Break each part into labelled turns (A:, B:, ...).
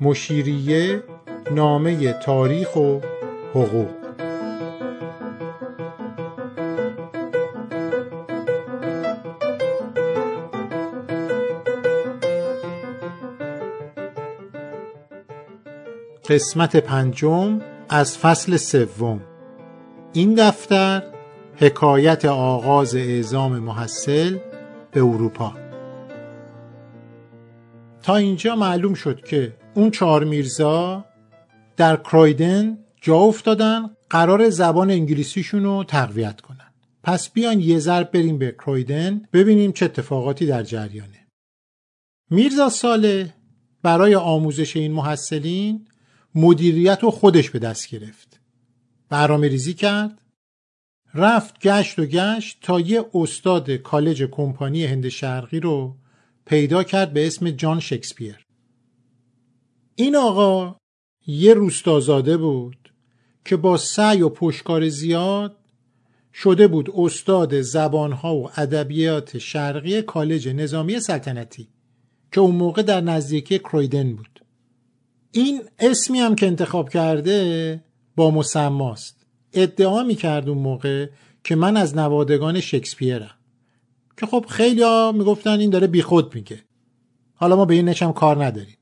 A: مشیریه نامه تاریخ و حقوق. قسمت پنجم از فصل سوم. این دفتر حکایت آغاز اعزام محصل به اروپا. تا اینجا معلوم شد که اون چهار میرزا در کرویدن جا افتادن قرار زبان انگلیسیشون رو تقویت کنن. پس بیان یه ضرب بریم به کرویدن ببینیم چه اتفاقاتی در جریانه. میرزا ساله برای آموزش این محصلین مدیریت رو خودش به دست گرفت. برنامه ریزی کرد. رفت گشت و گشت تا یه استاد کالج کمپانی هند شرقی رو پیدا کرد به اسم جان شکسپیر. این آقا یه روستازاده بود که با سعی و پشکار زیاد شده بود استاد زبانها و ادبیات شرقی کالج نظامی سلطنتی که اون موقع در نزدیکی کرویدن بود. این اسمی هم که انتخاب کرده با مسماست. ادعا می‌کرد اون موقع که من از نوادگان شکسپیرم. که خب خیلی ها می‌گفتن این داره بیخود میگه. حالا ما به این نشم کار نداریم.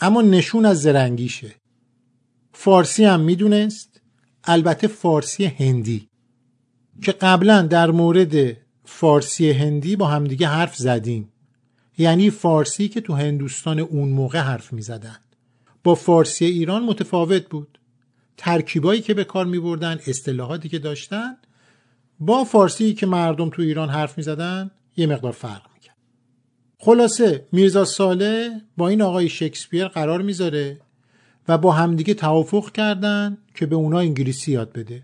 A: اما نشون از زرنگیشه. فارسی هم می‌دونست. البته فارسی هندی. که قبلا در مورد فارسی هندی با همدیگه حرف زدیم. یعنی فارسی که تو هندوستان اون موقع حرف می‌زدن. با فارسی ایران متفاوت بود. ترکیبایی که به کار می بردن اصطلاحاتی که داشتن. با فارسی که مردم تو ایران حرف می زدن یه مقدار فرق می‌کرد. خلاصه میرزا ساله با این آقای شکسپیر قرار می‌ذاره و با همدیگه توافق کردن که به اونا انگلیسی یاد بده.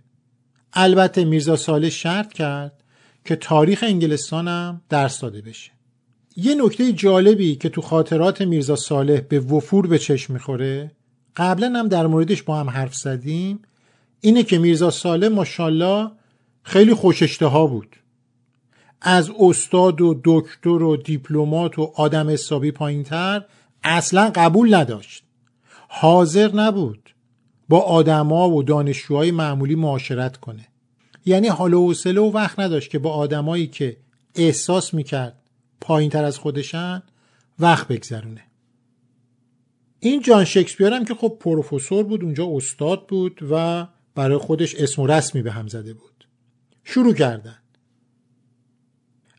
A: البته میرزا ساله شرط کرد که تاریخ انگلستانم درس داده بشه. یه نکته جالبی که تو خاطرات میرزا صالح به وفور به چشم می‌خوره قبلا هم در موردش با هم حرف زدیم اینه که میرزا صالح ماشاءالله خیلی خوششته بود. از استاد و دکتر و دیپلمات و آدم حسابی پایینتر اصلا قبول نداشت. حاضر نبود با آدما و دانشجوهای معمولی معاشرت کنه. یعنی حال و حوصله و وقت نداشت که با آدمایی که احساس می‌کرد پایین تر از خودشن وقت بگذرونه. این جان شکسپیر هم که خب پروفسور بود اونجا استاد بود و برای خودش اسم و رسمی به هم زده بود. شروع کردن.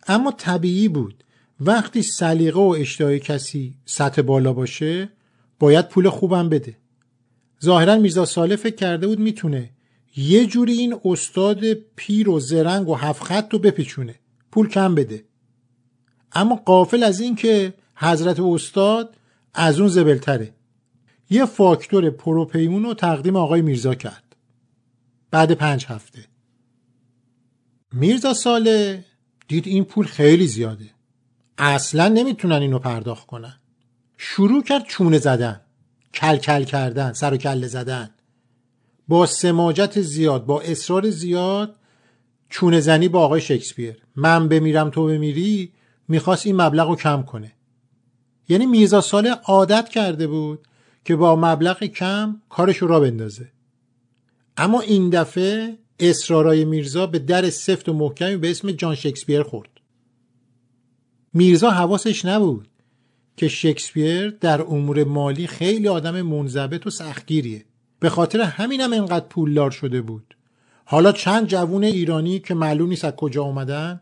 A: اما طبیعی بود. وقتی سلیقه و اشتهای کسی سطح بالا باشه باید پول خوبم بده. ظاهرا میرزا ساله فکر کرده بود می‌تونه یه جوری این استاد پیر و زرنگ و هفت رو بپیچونه. پول کم بده. اما قافل از این که حضرت استاد از اون زبلتره. یه فاکتور پروپیمون رو تقدیم آقای میرزا کرد. بعد پنج هفته. میرزا ساله دید این پول خیلی زیاده. اصلا نمی‌تونن اینو پرداخت کنن. شروع کرد چونه زدن. کل کل کردن سر و کله زدن. با سماجت زیاد با اصرار زیاد چونه زنی با آقای شکسپیر. من بمیرم تو بمیری می‌خواست این مبلغ رو کم کنه. یعنی میرزا ساله عادت کرده بود که با مبلغ کم کارش رو را بندازه. اما این دفعه اصرارای میرزا به در سفت و محکمی به اسم جان شکسپیر خورد. میرزا حواسش نبود که شکسپیر در امور مالی خیلی آدم منضبط و سختگیریه. به خاطر همینم هم انقدر پولدار شده بود. حالا چند جوون ایرانی که معلوم نیست از کجا اومدن؟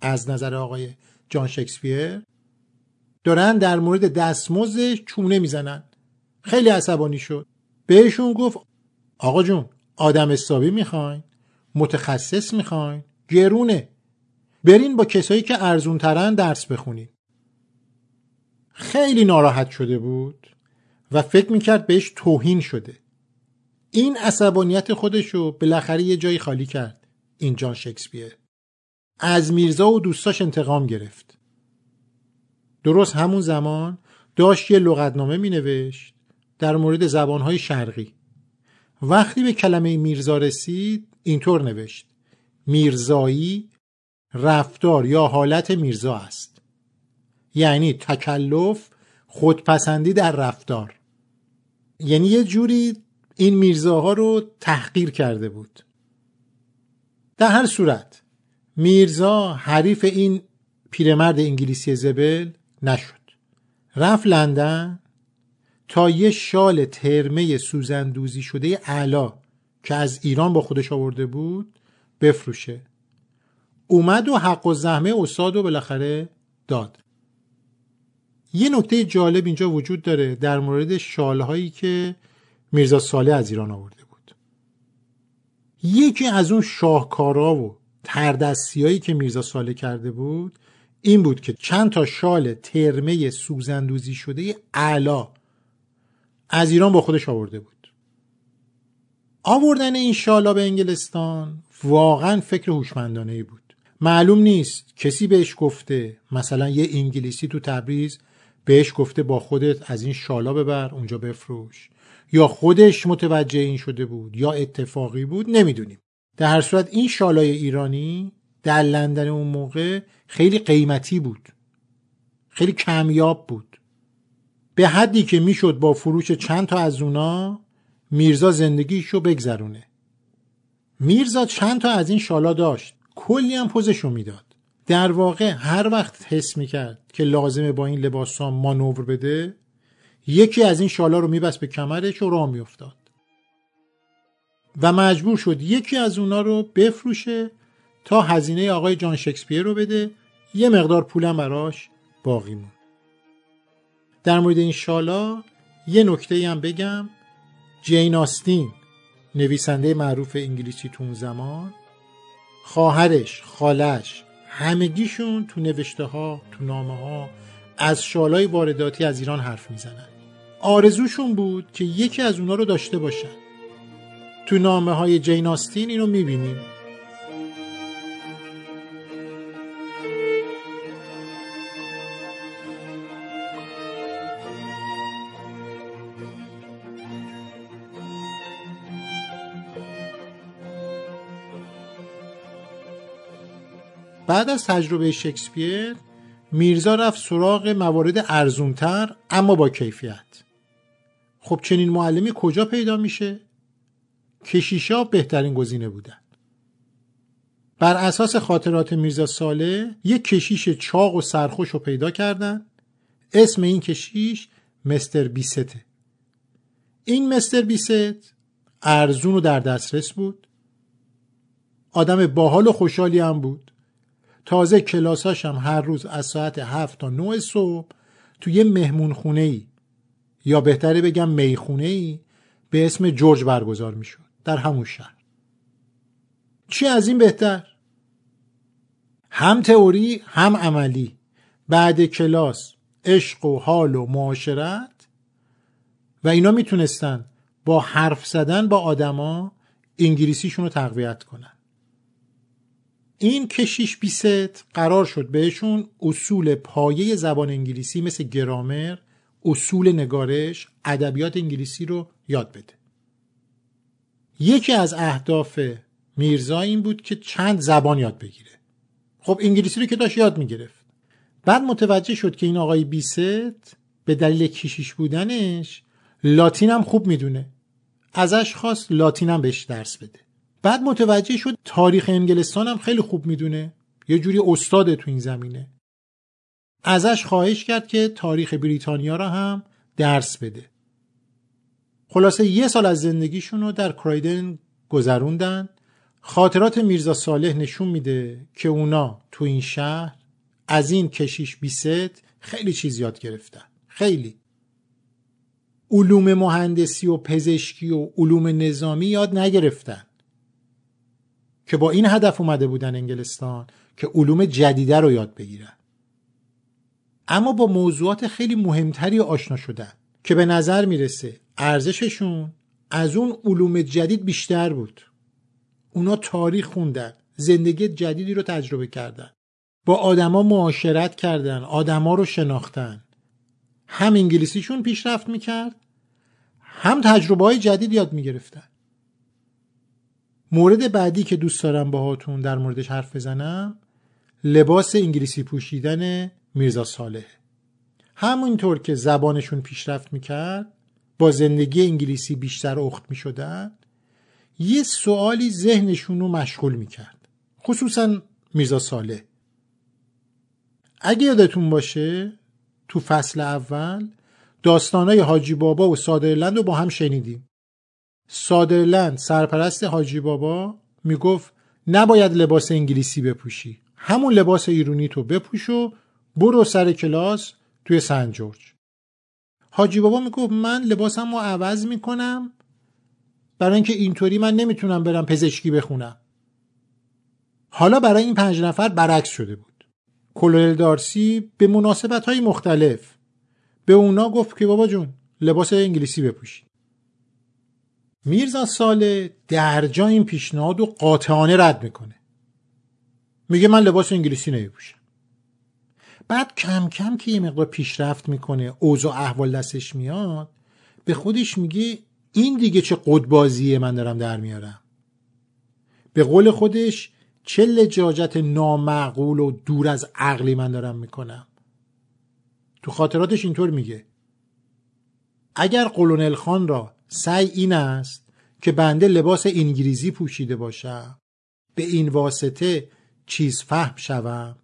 A: از نظر آقای جان شکسپیر. دارن در مورد دستمزدش چونه می‌زنن. خیلی عصبانی شد. بهشون گفت آقا جون آدم حسابی می‌خواین؟ متخصص می‌خواین؟ گرونه. برین با کسایی که ارزون ترن درس بخونید خیلی ناراحت شده بود و فکر می‌کرد بهش توهین شده. این عصبانیت خودشو بالاخره یه جایی خالی کرد. این جان شکسپیر. از میرزا و دوستاش انتقام گرفت. درست همون زمان داشت یه لغتنامه می نوشت در مورد زبانهای شرقی. وقتی به کلمه میرزا رسید اینطور نوشت. میرزایی رفتار یا حالت میرزا است. یعنی تکلف خودپسندی در رفتار. یعنی یه جوری این میرزاها رو تحقیر کرده بود. در هر صورت میرزا حریف این پیرمرد انگلیسی زبل نشد. رفت لندن تا یه شال ترمه سوزندوزی شده علا که از ایران با خودش آورده بود بفروشه. اومد و حق و زحمه استاد و بالاخره داد. یه نکته جالب اینجا وجود داره در مورد شالهایی که میرزا ساله از ایران آورده بود. یکی از اون شاهکارا و تردستیایی که میرزا ساله کرده بود این بود که چند تا شال ترمه سوزندوزی شده علا از ایران با خودش آورده بود. آوردن این شالا به انگلستان واقعا فکر هوشمندانه ای بود. معلوم نیست کسی بهش گفته مثلا یه انگلیسی تو تبریز بهش گفته با خودت از این شالا ببر اونجا بفروش. یا خودش متوجه این شده بود یا اتفاقی بود نمی‌دونیم. در هر صورت این شالای ایرانی در لندن اون موقع خیلی قیمتی بود. خیلی کمیاب بود. به حدی که می‌شد با فروش چند تا از اونا میرزا زندگیشو بگذرونه. میرزا چند تا از این شالا داشت. کلی هم پوزشو می‌داد. در واقع هر وقت حس می‌کرد که لازمه با این لباس ها مانور بده یکی از این شالا رو میبست به کمرش و راه میافتاد. و مجبور شد یکی از اونا رو بفروشه تا هزینه آقای جان شکسپیر رو بده. یه مقدار پولم براش باقی مون. در مورد این شالا یه نکته هم بگم. جین آستین نویسنده معروف انگلیسی تو اون زمان. خواهرش خالش همگیشون تو نوشته ها تو نامه ها از شالای وارداتی از ایران حرف می‌زنن. آرزوشون بود که یکی از اونا رو داشته باشن. تو نامه های جین آستین اینو می‌بینیم. بعد از تجربه شکسپیر میرزا رفت سراغ موارد ارزونتر اما با کیفیت. خب چنین معلمی کجا پیدا میشه؟ کشیشا بهترین گزینه بودن. بر اساس خاطرات میرزا ساله یک کشیش چاق و سرخوش رو پیدا کردن. اسم این کشیش مستر بیسته. این مستر بیست ارزون و در دسترس بود. آدم باحال و خوشحالی هم بود. تازه کلاساش هم هر روز از ساعت هفت تا نه صبح توی مهمون خونه ای یا بهتره بگم می‌خونه ای به اسم جورج برگزار می‌شد در همون شهر. چی از این بهتر؟ هم تئوری هم عملی. بعد کلاس عشق و حال و معاشرت. و اینا می‌تونستن با حرف زدن با آدما انگلیسیشون رو تقویت کنن. این کشیش بیست قرار شد بهشون اصول پایه زبان انگلیسی مثل گرامر اصول نگارش ادبیات انگلیسی رو یاد بده. یکی از اهداف میرزا این بود که چند زبان یاد بگیره. خب انگلیسی رو که داشت یاد می‌گرفت. بعد متوجه شد که این آقای بیست به دلیل کشیش بودنش لاتین هم خوب می‌دونه. ازش خواست لاتین هم بهش درس بده. بعد متوجه شد تاریخ انگلستان هم خیلی خوب می‌دونه. یه جوری استاده تو این زمینه. ازش خواهش کرد که تاریخ بریتانیا را هم درس بده. خلاصه یه سال از زندگیشون رو در کرایدن گذروندن. خاطرات میرزا صالح نشون میده که اونا تو این شهر از این کشیش بیست خیلی چیز یاد گرفتن. خیلی. علوم مهندسی و پزشکی و علوم نظامی یاد نگرفتن. که با این هدف اومده بودن انگلستان که علوم جدیده رو یاد بگیرن. اما با موضوعات خیلی مهمتری آشنا شدن که به نظر می‌رسه ارزششون از اون علوم جدید بیشتر بود. اونا تاریخ خوندن زندگی جدیدی رو تجربه کردن. با آدما معاشرت کردن آدما رو شناختن. هم انگلیسیشون پیشرفت می‌کرد هم تجربه های جدید یاد می‌گرفتن. مورد بعدی که دوست دارم باهاتون در موردش حرف بزنم لباس انگلیسی پوشیدن میرزا صالح. همونطور که زبانشون پیشرفت می‌کرد با زندگی انگلیسی بیشتر اخت می شدن یه سوالی ذهنشون رو مشغول می کرد خصوصا میرزا ساله اگه یادتون باشه تو فصل اول داستانای حاجی بابا و سادرلند رو با هم شنیدیم. سادرلند سرپرست حاجی بابا می‌گفت نباید لباس انگلیسی بپوشی. همون لباس ایرونی تو بپوش و برو سر کلاس توی سن جورج. حاجی بابا می‌گفت من لباسم رو عوض می‌کنم برای اینکه اینطوری من نمی‌تونم برم پزشکی بخونم. حالا برای این پنج نفر برعکس شده بود. کلونل دارسی به مناسبت های مختلف به اونا گفت که بابا جون لباس انگلیسی بپوشی. میرزا ساله درجا این پیشنهاد و قاطعانه رد می‌کنه. میگه من لباس انگلیسی نمیپوشم. بعد کم کم که یه مقدار پیشرفت می‌کنه اوضاع احوال دستش میاد به خودش میگه این دیگه چه قدبازیه من دارم در میارم. به قول خودش چه لجاجت نامعقول و دور از عقلی من دارم می‌کنم. تو خاطراتش اینطور میگه. اگر قلونل خان را سعی این است که بنده لباس انگلیسی پوشیده باشم. به این واسطه چیز فهم شوم.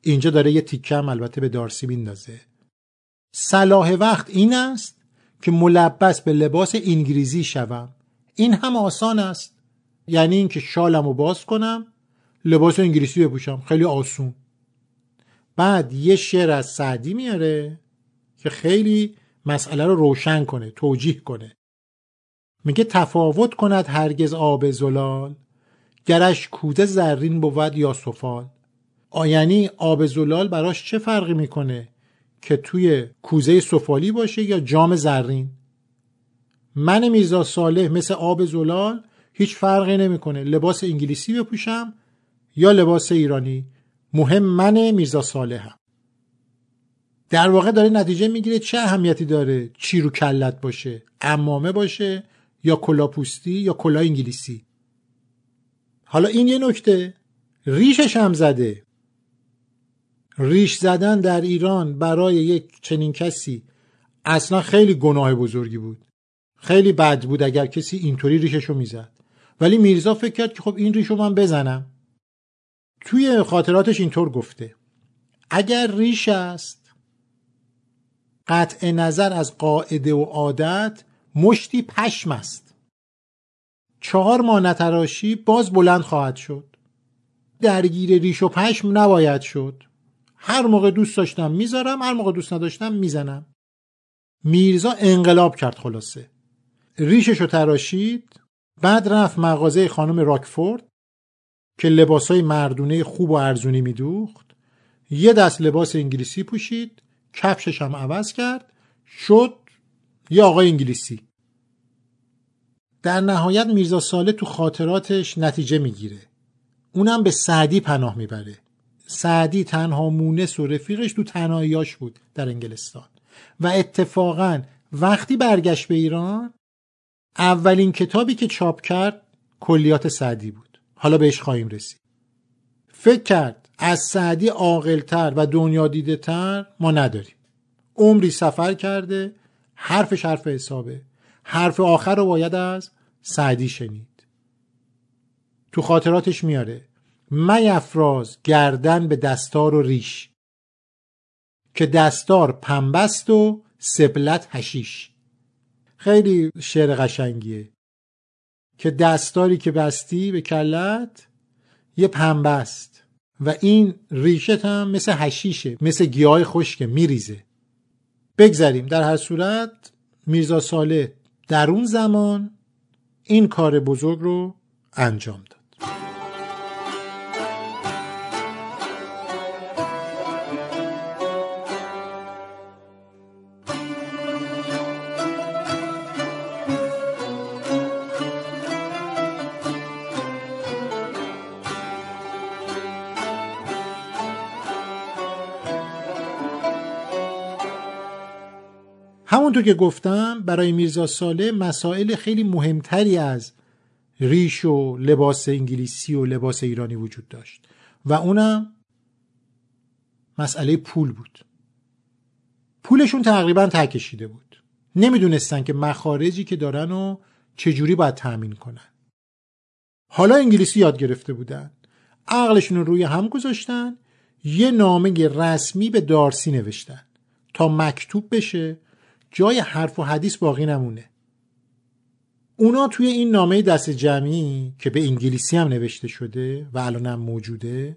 A: اینجا داره یه تیکم البته به دارسی میندازه. صلاح وقت این است که ملبس به لباس انگلیسی شوم. این هم آسان است. یعنی اینکه شالم رو باز کنم لباس انگلیسی بپوشم. خیلی آسون. بعد یه شعر از سعدی میاره که خیلی مسئله رو روشن کنه توجیه کنه. میگه تفاوت کند هرگز آب زلال گرش کوده زرین بود یا سفال. یعنی آب زلال براش چه فرقی می‌کنه که توی کوزه سفالی باشه یا جام زرین؟ من میرزا صالح مثل آب زلال هیچ فرقی نمی‌کنه. لباس انگلیسی بپوشم یا لباس ایرانی؟ مهم من میرزا صالحم. در واقع داره نتیجه می‌گیره چه اهمیتی داره چی رو کلت باشه امامه باشه یا کلاپوستی یا کلا انگلیسی. حالا این یه نکته. ریشش هم زده. ریش زدن در ایران برای یک چنین کسی اصلا خیلی گناه بزرگی بود. خیلی بد بود اگر کسی اینطوری ریششو می‌زد. ولی میرزا فکر کرد که خب این ریشو من بزنم. توی خاطراتش اینطور گفته. اگر ریش است قطع نظر از قاعده و عادت مشتی پشم است. چهار ماه نتراشی باز بلند خواهد شد. درگیر ریش و پشم نباید شد. هر موقع دوست داشتم می‌ذارم هر موقع دوست نداشتم می‌زنم. میرزا انقلاب کرد خلاصه. ریششو تراشید بعد رفت مغازه خانم راکفورد که لباسای مردونه خوب و ارزونی میدوخت. یه دست لباس انگلیسی پوشید کفشش هم عوض کرد شد یه آقای انگلیسی. در نهایت میرزا ساله تو خاطراتش نتیجه می‌گیره. اونم به سعدی پناه می‌بره. سعدی تنها مونس و رفیقش تو تنهاییاش بود در انگلستان. و اتفاقا وقتی برگشت به ایران اولین کتابی که چاپ کرد کلیات سعدی بود. حالا بهش خواهیم رسید. فکر کرد از سعدی عاقلتر و دنیا دیده تر ما نداریم. عمری سفر کرده حرفش حرف حسابه. حرف آخر رو باید از سعدی شنید. تو خاطراتش میاره. میافراز گردن به دستار و ریش. که دستار پنبست و سبلت هشیش خیلی شعر قشنگیه. که دستاری که بستی به کلت یه پنبست. و این ریشت هم مثل هشیشه مثل گیاه خشکه میریزه. بگذریم. در هر صورت میرزا ساله در اون زمان این کار بزرگ رو انجام داد. همونطور که گفتم برای میرزا ساله مسائل خیلی مهمتری از ریش و لباس انگلیسی و لباس ایرانی وجود داشت و اونم مسئله پول بود. پولشون تقریبا تکشیده بود. نمی‌دونستن که مخارجی که دارن و چجوری باید تأمین کنن. حالا انگلیسی یاد گرفته بودن. عقلشون رو روی هم گذاشتن. یه نامه رسمی به دارسی نوشتن تا مکتوب بشه جای حرف و حدیث باقی نمونه. اونا توی این نامه دست جمعی که به انگلیسی هم نوشته شده و الان هم موجوده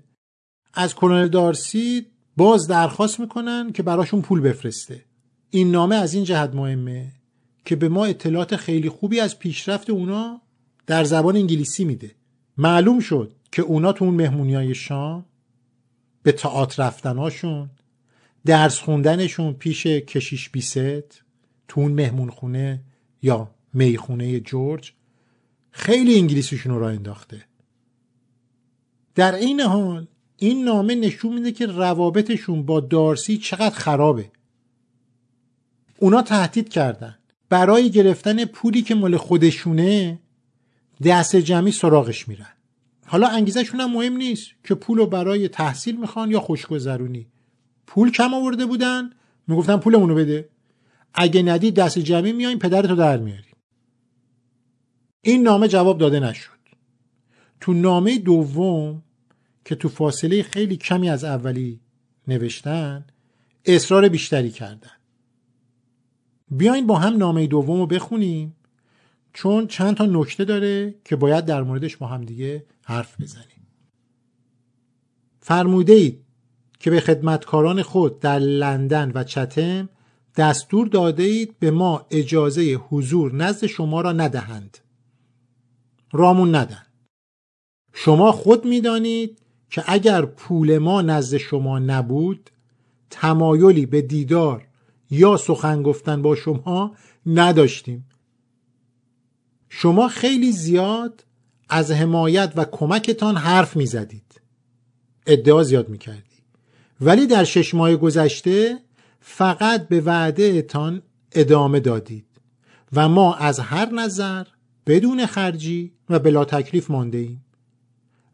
A: از کلونل دارسی باز درخواست می‌کنن که براشون پول بفرسته. این نامه از این جهت مهمه که به ما اطلاعات خیلی خوبی از پیشرفت اونا در زبان انگلیسی میده. معلوم شد که اونا تو اون مهمونی های شام به تئاتر رفتناشون درس خوندنشون پیش کشیش بیست تو اون مهمون خونه یا می‌خونه جورج خیلی انگلیسیشون رو را انداخته. در این حال این نامه نشون میده که روابطشون با دارسی چقدر خرابه. اونا تهدید کردن. برای گرفتن پولی که مال خودشونه دست جمعی سراغش میرن. حالا انگیزشون هم مهم نیست که پول رو برای تحصیل می‌خوان یا خوشگذرونی. پول کم آورده بودن می‌گفتن پولمونو بده. اگه ندی دست جمعی میایم پدرتو در میاری این نامه جواب داده نشد. تو نامه دوم که تو فاصله خیلی کمی از اولی نوشتن اصرار بیشتری کردن. بیاین با هم نامه دوم رو بخونیم چون چند تا نکته داره که باید در موردش با هم دیگه حرف بزنیم. فرموده اید که به خدمتکاران خود در لندن و چتم دستور داده اید به ما اجازه حضور نزد شما را ندهند. رامون ندن. شما خود می‌دانید که اگر پول ما نزد شما نبود تمایلی به دیدار یا سخن گفتن با شما نداشتیم. شما خیلی زیاد از حمایت و کمکتان حرف می زدید ادعا زیاد می کردی ولی در شش ماه گذشته فقط به وعده تان ادامه دادید و ما از هر نظر بدون خرجی و بلا تکلیف مانده ایم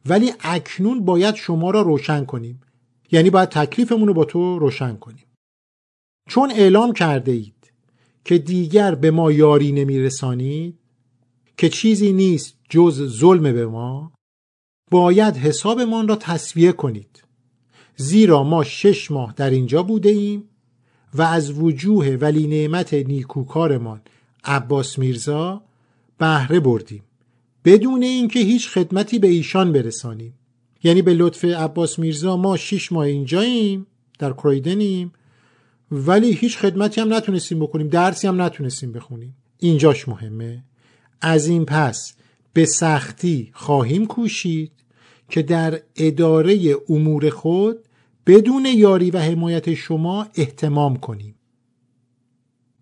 A: ولی اکنون باید شما را روشن کنیم. یعنی باید تکلیفمون رو با تو روشن کنیم. چون اعلام کرده اید که دیگر به ما یاری نمی رسانید که چیزی نیست جز ظلم به ما باید حسابمان را تصویه کنید. زیرا ما شش ماه در اینجا بوده ایم و از وجوه ولی نعمت نیکوکارمان عباس میرزا بهره بردیم. بدون اینکه هیچ خدمتی به ایشان برسانیم. یعنی به لطف عباس میرزا ما شش ماه اینجاییم در کرویدنیم ولی هیچ خدمتی هم نتونستیم بکنیم درسی هم نتونستیم بخونیم. اینجاش مهمه. از این پس به سختی خواهیم کوشید که در اداره امور خود بدون یاری و حمایت شما احتمام کنیم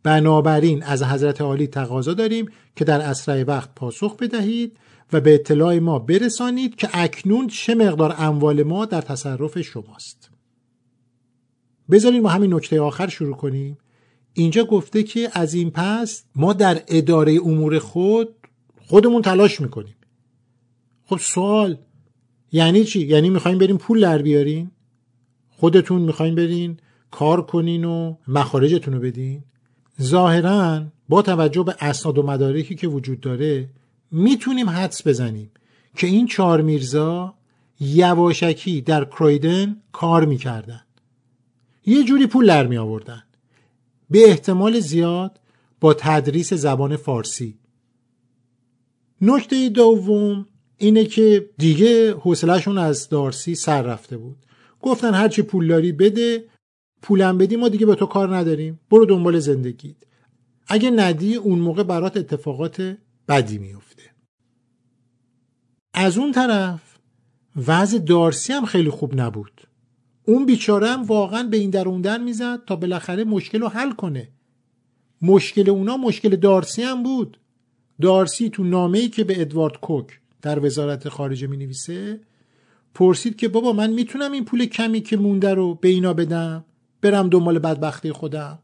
A: بنابراین از حضرت عالی تقاضا داریم که در اسرع وقت پاسخ بدهید و به اطلاع ما برسانید که اکنون چه مقدار اموال ما در تصرف شماست بذارید ما همین نکته آخر شروع کنیم اینجا گفته که از این پس ما در اداره امور خود خودمون تلاش می‌کنیم خب سوال یعنی چی؟ یعنی می‌خوایم بریم پول در بیارین؟ خودتون می‌خوایم برین کار کنین و مخارجتون رو بدین؟ ظاهرا با توجه به اسناد و مدارکی که وجود داره می‌تونیم حدس بزنیم که این چهار میرزا یواشکی در کرویدن کار می‌کردن. یه جوری پول در می آوردن به احتمال زیاد با تدریس زبان فارسی. نکته دوم اینه که دیگه حوصلهشون از دارسی سر رفته بود. گفتن هرچی پول داری بده پولم بدی ما دیگه به تو کار نداریم. برو دنبال زندگیت. اگه ندی اون موقع برات اتفاقات بدی میفته. از اون طرف وضع دارسی هم خیلی خوب نبود. اون بیچاره هم واقعا به این در اون در می‌زد تا بالاخره مشکل رو حل کنه. مشکل اونا مشکل دارسی هم بود. دارسی تو نامه‌ای که به ادوارد کوک در وزارت خارجه می نویسه پرسید که بابا من می‌تونم این پول کمی که مونده رو به اینا بدم؟ برم دنبال بدبختی خودم.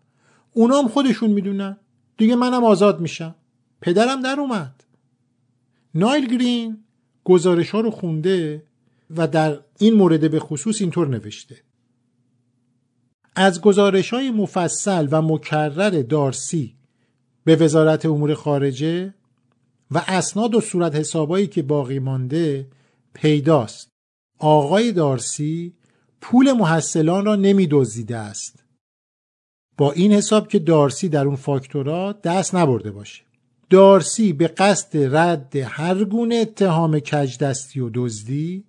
A: اونا هم خودشون می‌دونن. دیگه منم آزاد میشم. پدرم در اومد. نایل گرین گزارش ها رو خونده و در این مورد به خصوص اینطور نوشته. از گزارش های مفصل و مکرر دارسی به وزارت امور خارجه و اسناد و صورت حسابایی که باقی مانده پیداست. آقای دارسی پول محصلان را نمی دزدیده است. با این حساب که دارسی در اون فاکتورا دست نبرده باشه. دارسی به قصد رد هر گونه اتهام کجدستی و دزدی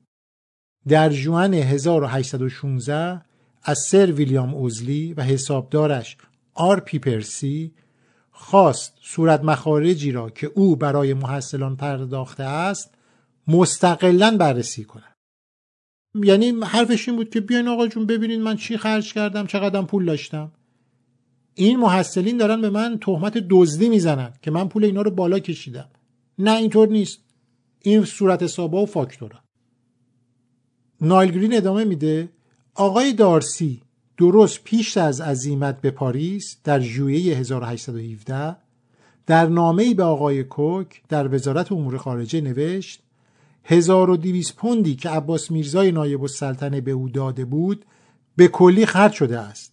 A: در جوان 1816 از سر ویلیام اوزلی و حسابدارش آر پیپرسی خواست صورت مخارجی را که او برای محصلان پرداخته است مستقلا بررسی کنند یعنی حرفش این بود که بیاین آقا جون ببینید من چی خرج کردم چقدر پول داشتم. این محصلین دارن به من تهمت دزدی می‌زنن که من پول اینا رو بالا کشیدم. نه اینطور نیست. این صورت حسابا و فاکتورا. نایل گرین ادامه میده. آقای دارسی درست پیش از عزیمت به پاریس در ژوئیه 1817 در نامه‌ای به آقای کوک در وزارت امور خارجه نوشت 1200 پوندی که عباس میرزای نایب السلطنه به او داده بود به کلی خرج شده است.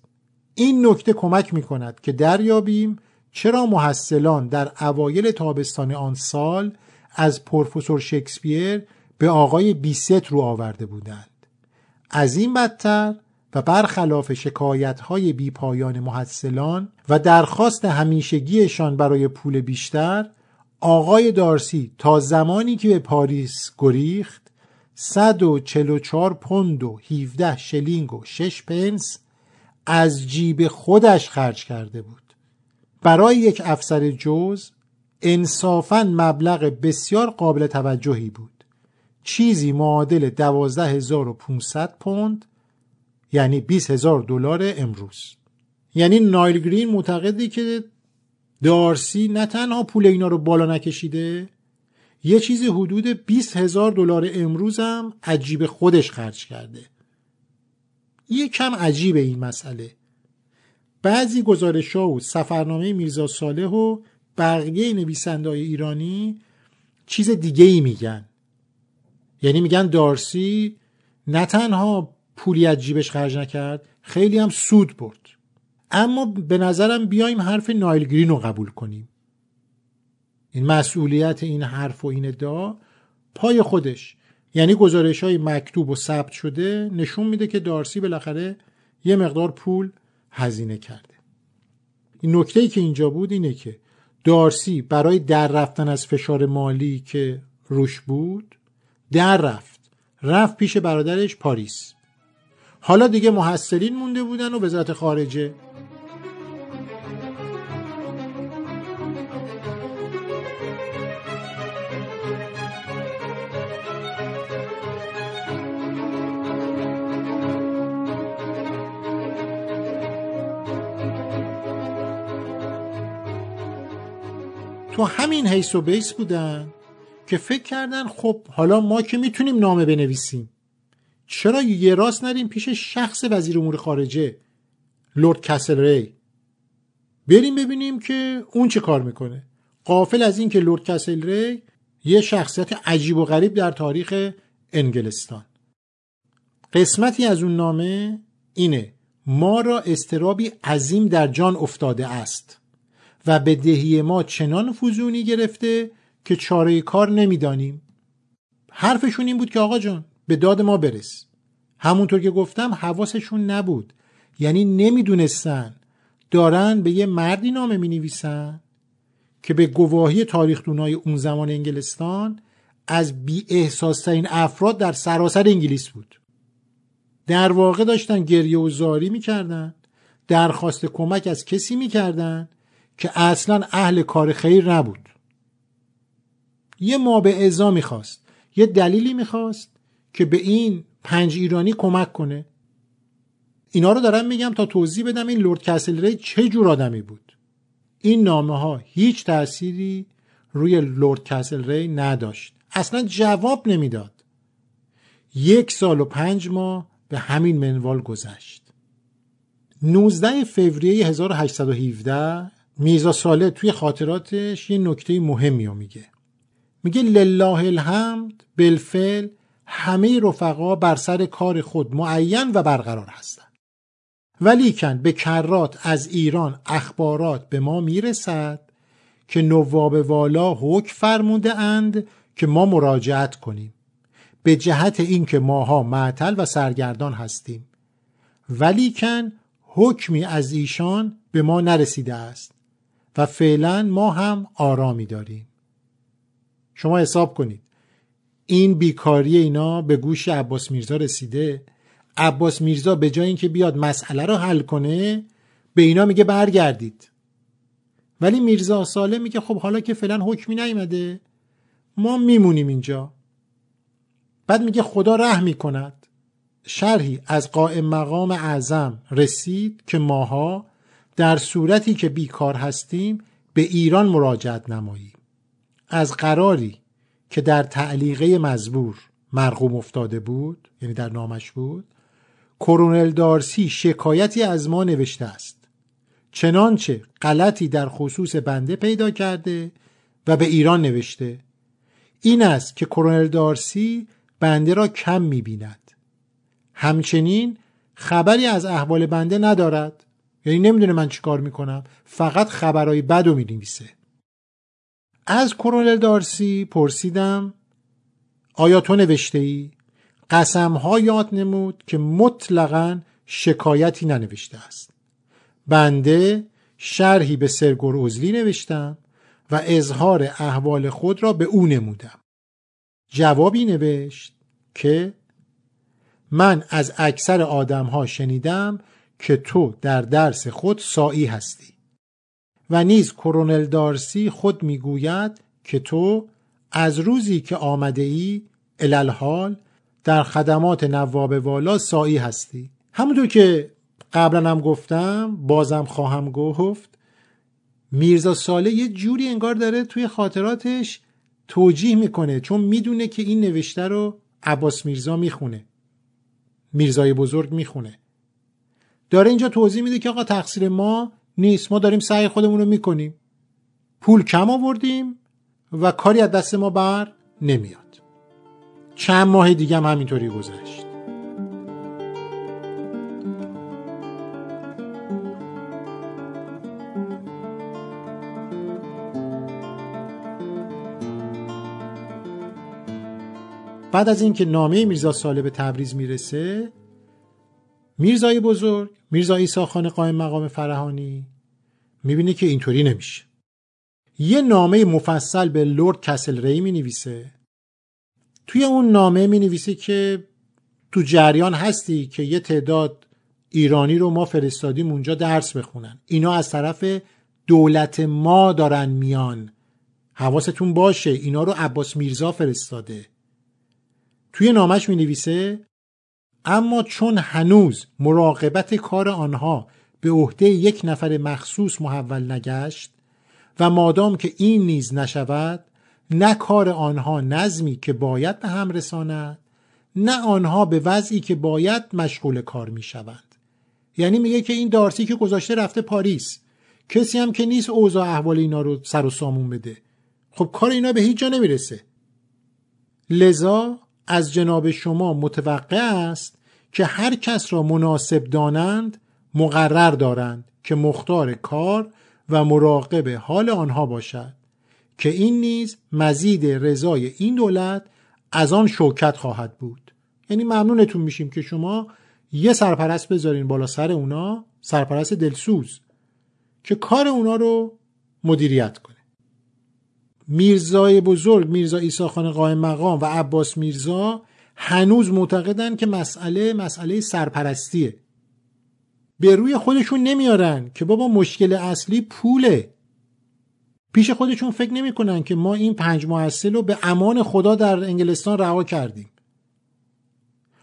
A: این نکته کمک می کند که دریابیم چرا محصلان در اوایل تابستان آن سال از پروفسور شکسپیر به آقای بیست رو آورده بودند. از این بدتر و برخلاف شکایت های بی پایان محصلان و درخواست همیشگیشان برای پول بیشتر آقای دارسی تا زمانی که به پاریس گریخت 144 پوند و 17 شلینگ و 6 پنس از جیب خودش خرج کرده بود. برای یک افسر جز انصافا مبلغ بسیار قابل توجهی بود. چیزی معادل 12500 پوند یعنی 20000 دلار امروز. یعنی نایل گرین معتقدی که دارسی نه تنها پول اینا رو بالا نکشیده یه چیزی حدود 20 هزار دلار امروز هم عجیب خودش خرج کرده. یه کم عجیب این مسئله. بعضی گزارش ها و سفرنامه میرزا صالح و بقیه نویسنده ایرانی چیز دیگه ای میگن. یعنی میگن دارسی نه تنها پولی از جیبش خرج نکرد خیلی هم سود برد. اما به نظرم بیایم حرف نایل گرین رو قبول کنیم. این مسئولیت این حرف و این ادعا پای خودش. یعنی گزارش های مکتوب و ثبت شده نشون میده که دارسی بالاخره یه مقدار پول هزینه کرده. این نکته ای که اینجا بود اینه که دارسی برای در رفتن از فشار مالی که روش بود در رفت. رفت پیش برادرش پاریس. حالا دیگه محصلین مونده بودن و وزارت خارجه. تو همین حیث و بیس بودن که فکر کردن خب حالا ما که می‌تونیم نامه بنویسیم. چرا یه راست نریم پیش شخص وزیر امور خارجه لورد کسل ری؟ بریم ببینیم که اون چه کار می‌کنه. قافل از این که لورد کسل ری یه شخصیت عجیب و غریب در تاریخ انگلستان. قسمتی از اون نامه اینه ما را استرابی عظیم در جان افتاده است. و به دهی ما چنان فزونی گرفته که چاره کار نمی‌دانیم. حرفشون این بود که آقا جان به داد ما برس. همونطور که گفتم حواسشون نبود. یعنی نمی‌دونستن. دارن به یه مردی نامه می نویسن که به گواهی تاریخ اون زمان انگلستان از بی ترین افراد در سراسر انگلیس بود. در واقع داشتن گریه و زاری می‌کردن. درخواست کمک از کسی می‌کردن. که اصلا اهل کار خیر نبود. یه ما به ازا می‌خواست یه دلیلی می‌خواست که به این پنج ایرانی کمک کنه. اینا رو دارم میگم تا توضیح بدم این لورد کسل ری چه جور آدمی بود. این نامه ها هیچ تأثیری روی لورد کسل ری نداشت. اصلا جواب نمی‌داد. یک سال و پنج ماه به همین منوال گذشت. 19 فوریه 1817 میرزا ساله توی خاطراتش یه نکته مهمی رو میگه. میگه لله الحمد بالفعل همه رفقا بر سر کار خود معین و برقرار هستند. ولیکن به کرات از ایران اخبارات به ما می‌رسد که نواب والا حکم فرموده اند که ما مراجعت کنیم. به جهت اینکه ماها معطل و سرگردان هستیم. ولیکن حکمی از ایشان به ما نرسیده است. و فعلا ما هم آرامی داریم. شما حساب کنید. این بیکاری اینا به گوش عباس میرزا رسیده. عباس میرزا به جای اینکه بیاد مسئله رو حل کنه به اینا میگه برگردید. ولی میرزا سالم میگه خب حالا که فعلا حکمی نیومده ما میمونیم اینجا. بعد میگه خدا رحم می‌کند. شرحی از قائم مقام اعظم رسید که ماها در صورتی که بیکار هستیم به ایران مراجعت نماییم. از قراری که در تعلیقه مزبور مرقوم افتاده بود یعنی در نامش بود کرونل دارسی شکایتی از ما نوشته است. چنانچه غلطی در خصوص بنده پیدا کرده و به ایران نوشته این است که کرونل دارسی بنده را کم می‌بیند. همچنین خبری از احوال بنده ندارد. یعنی نمی‌دونه من چیکار می‌کنم. فقط خبرهای بد و می‌نویسه. از کرونل دارسی پرسیدم آیا تو نوشته ای؟ قسم ها یاد نمود که مطلقا شکایتی ننوشته است. بنده شرحی به سرگور ازلی نوشتم و اظهار احوال خود را به او نمودم. جوابی نوشت که من از اکثر آدم ها شنیدم که تو در درس خود سایی هستی. و نیز کرونل دارسی خود می‌گوید که تو از روزی که آمده ای الالحال در خدمات نواب والا سایی هستی. همونطور که قبلا هم گفتم بازم خواهم گفت میرزا ساله یه جوری انگار داره توی خاطراتش توجیه می‌کنه چون می‌دونه که این نوشته رو عباس میرزا می‌خونه. میرزای بزرگ می‌خونه. داره اینجا توضیح میده که آقا تقصیر ما نیست. ما داریم سعی خودمون رو می‌کنیم. پول کم آوردیم و کاری از دست ما بر نمیاد. چند ماه دیگه هم همینطوری گذشت. بعد از اینکه نامه میرزا ساله به تبریز می‌رسه میرزای بزرگ میرزا ایسا خان قائم مقام فرهانی می‌بینه که اینطوری نمیشه. یه نامه مفصل به لورد کسل ری می نویسه توی اون نامه می نویسه که تو جریان هستی که یه تعداد ایرانی رو ما فرستادیم اونجا درس بخونن. اینا از طرف دولت ما دارن میان. حواستون باشه اینا رو عباس میرزا فرستاده. توی نامش می نویسه اما چون هنوز مراقبت کار آنها به عهده یک نفر مخصوص محول نگشت و مادام که این نیز نشود نه کار آنها نظمی که باید به هم رساند نه آنها به وضعی که باید مشغول کار می شوند یعنی میگه که این دارسی که گذاشته رفته پاریس. کسی هم که نیست اوضاع احوال اینا رو سر و سامون بده. خب کار اینا به هیچ جا نمی‌رسه. لذا از جناب شما متوقع است که هر کس را مناسب دانند مقرر دارند که مختار کار و مراقب حال آنها باشد که این نیز مزید رضای این دولت از آن شوکت خواهد بود. یعنی ممنونتون میشیم که شما یه سرپرست بذارین بالا سر اونا سرپرست دلسوز که کار اونا رو مدیریت کنه. میرزای بزرگ میرزا ایسا خان قائم مقام و عباس میرزا هنوز معتقدن که مسئله مسئله سرپرستیه. به روی خودشون نمیارن که بابا مشکل اصلی پوله. پیش خودشون فکر نمی‌کنن که ما این پنج محصل رو به امان خدا در انگلستان رها کردیم.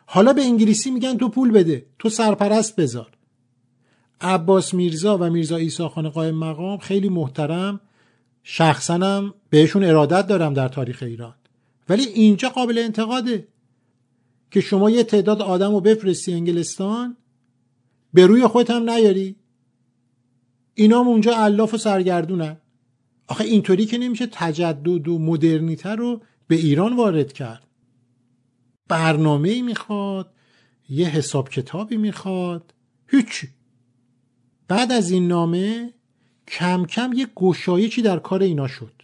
A: حالا به انگلیسی میگن تو پول بده تو سرپرست بذار. عباس میرزا و میرزا ایسا خان قائم مقام خیلی محترم شخصا بهشون ارادت دارم در تاریخ ایران. ولی اینجا قابل انتقاده. که شما یه تعداد آدم رو بفرستی انگلستان به روی خودت هم نیاری. اینا هم اونجا علاف و سرگردونن. آخه اینطوری که نمیشه تجدد و مدرنیته رو به ایران وارد کرد. برنامه ای می‌خواد یه حساب کتابی می‌خواد هیچ بعد از این نامه کم کم یه گشایشی در کار اینا شد.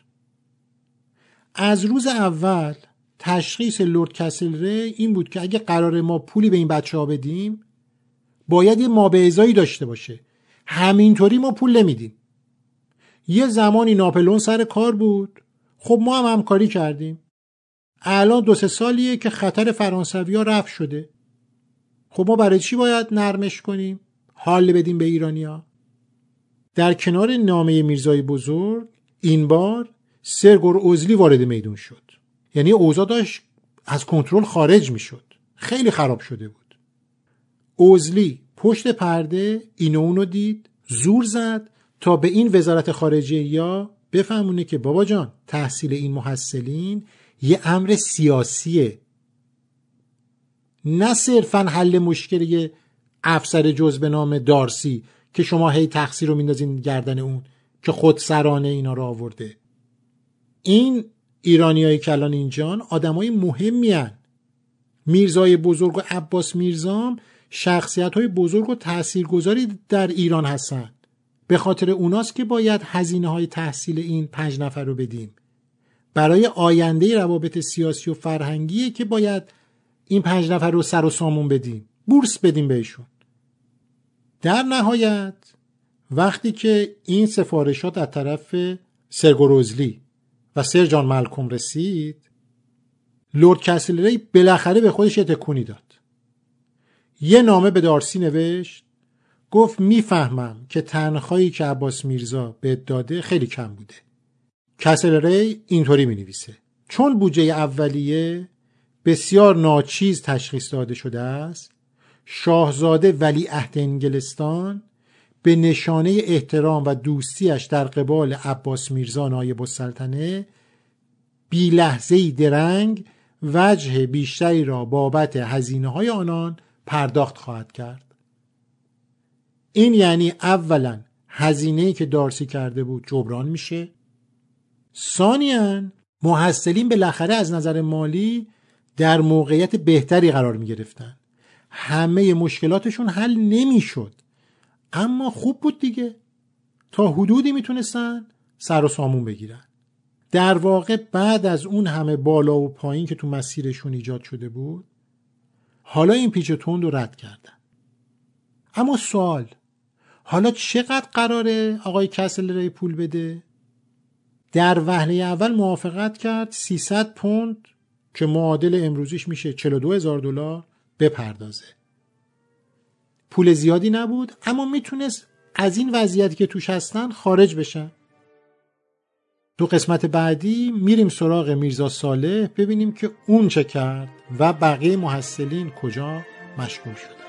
A: از روز اول تشخیص لورد کسل ری این بود که اگه قرار ما پولی به این بچه ها بدیم باید یه مابعضایی داشته باشه. همینطوری ما پول نمیدیم. یه زمانی ناپلون سر کار بود. خب ما هم همکاری کردیم. الان دو سه سالیه که خطر فرانسوی ها رفت شده. خب ما برای چی باید نرمش کنیم؟ حال بدیم به ایرانیا در کنار نامه میرزای بزرگ این بار سرگور اوزلی وارد میدون شد. یعنی اوضاع داشت از کنترل خارج می‌شد. خیلی خراب شده بود. اوزلی پشت پرده اینو اونو دید زور زد تا به این وزارت خارجه یا بفهمونه که بابا جان تحصیل این محصلین یه امر سیاسیه. نه صرفا حل مشکل افسر جز به نام دارسی که شما هی تقصیر رو میندازین گردن اون که خود سرانه اینا رو آورده. این ایرانی های کلان اینجان آدمای مهمی هن. میرزای بزرگ و عباس میرزام شخصیت های بزرگ و تاثیرگذاری در ایران هستن به خاطر اوناست که باید هزینه های تحصیل این پنج نفر رو بدیم. برای آینده روابط سیاسی و فرهنگیه که باید این پنج نفر رو سر و سامون بدیم. بورس بدیم بهشون. در نهایت وقتی که این سفارشات از طرف سرگروزلی و سر جان ملکوم رسید لورد کسلری بالاخره به خودش تکونی داد. یه نامه به دارسی نوشت گفت می‌فهمم که تنخواهی که عباس میرزا به داده خیلی کم بوده. کسل ری اینطوری می نویسه چون بودجه اولیه بسیار ناچیز تشخیص داده شده است شاهزاده ولی انگلستان به نشانه احترام و دوستیش در قبال عباس میرزا نایب السلطنه بی لحظه درنگ وجه بیشتری را بابت هزینه های آنان پرداخت خواهد کرد. این یعنی اولا هزینه که دارسی کرده بود جبران میشه. ثانیا محصلین بالاخره از نظر مالی در موقعیت بهتری قرار می گرفتن همه مشکلاتشون حل نمی‌شد. اما خوب بود دیگه. تا حدودی می‌تونستن سر و سامون بگیرن. در واقع بعد از اون همه بالا و پایین که تو مسیرشون ایجاد شده بود حالا این پیچ تند رو رد کردن. اما سوال حالا چقدر قراره آقای کسل ری پول بده؟ در وهله اول موافقت کرد 300 پوند که معادل امروزیش میشه 42 هزار دلار بپردازه. پول زیادی نبود اما می‌تونست از این وضعیتی که توش هستن خارج بشن تو قسمت بعدی میریم سراغ میرزا صالح ببینیم که اون چه کرد و بقیه محصلین کجا مشغول شدن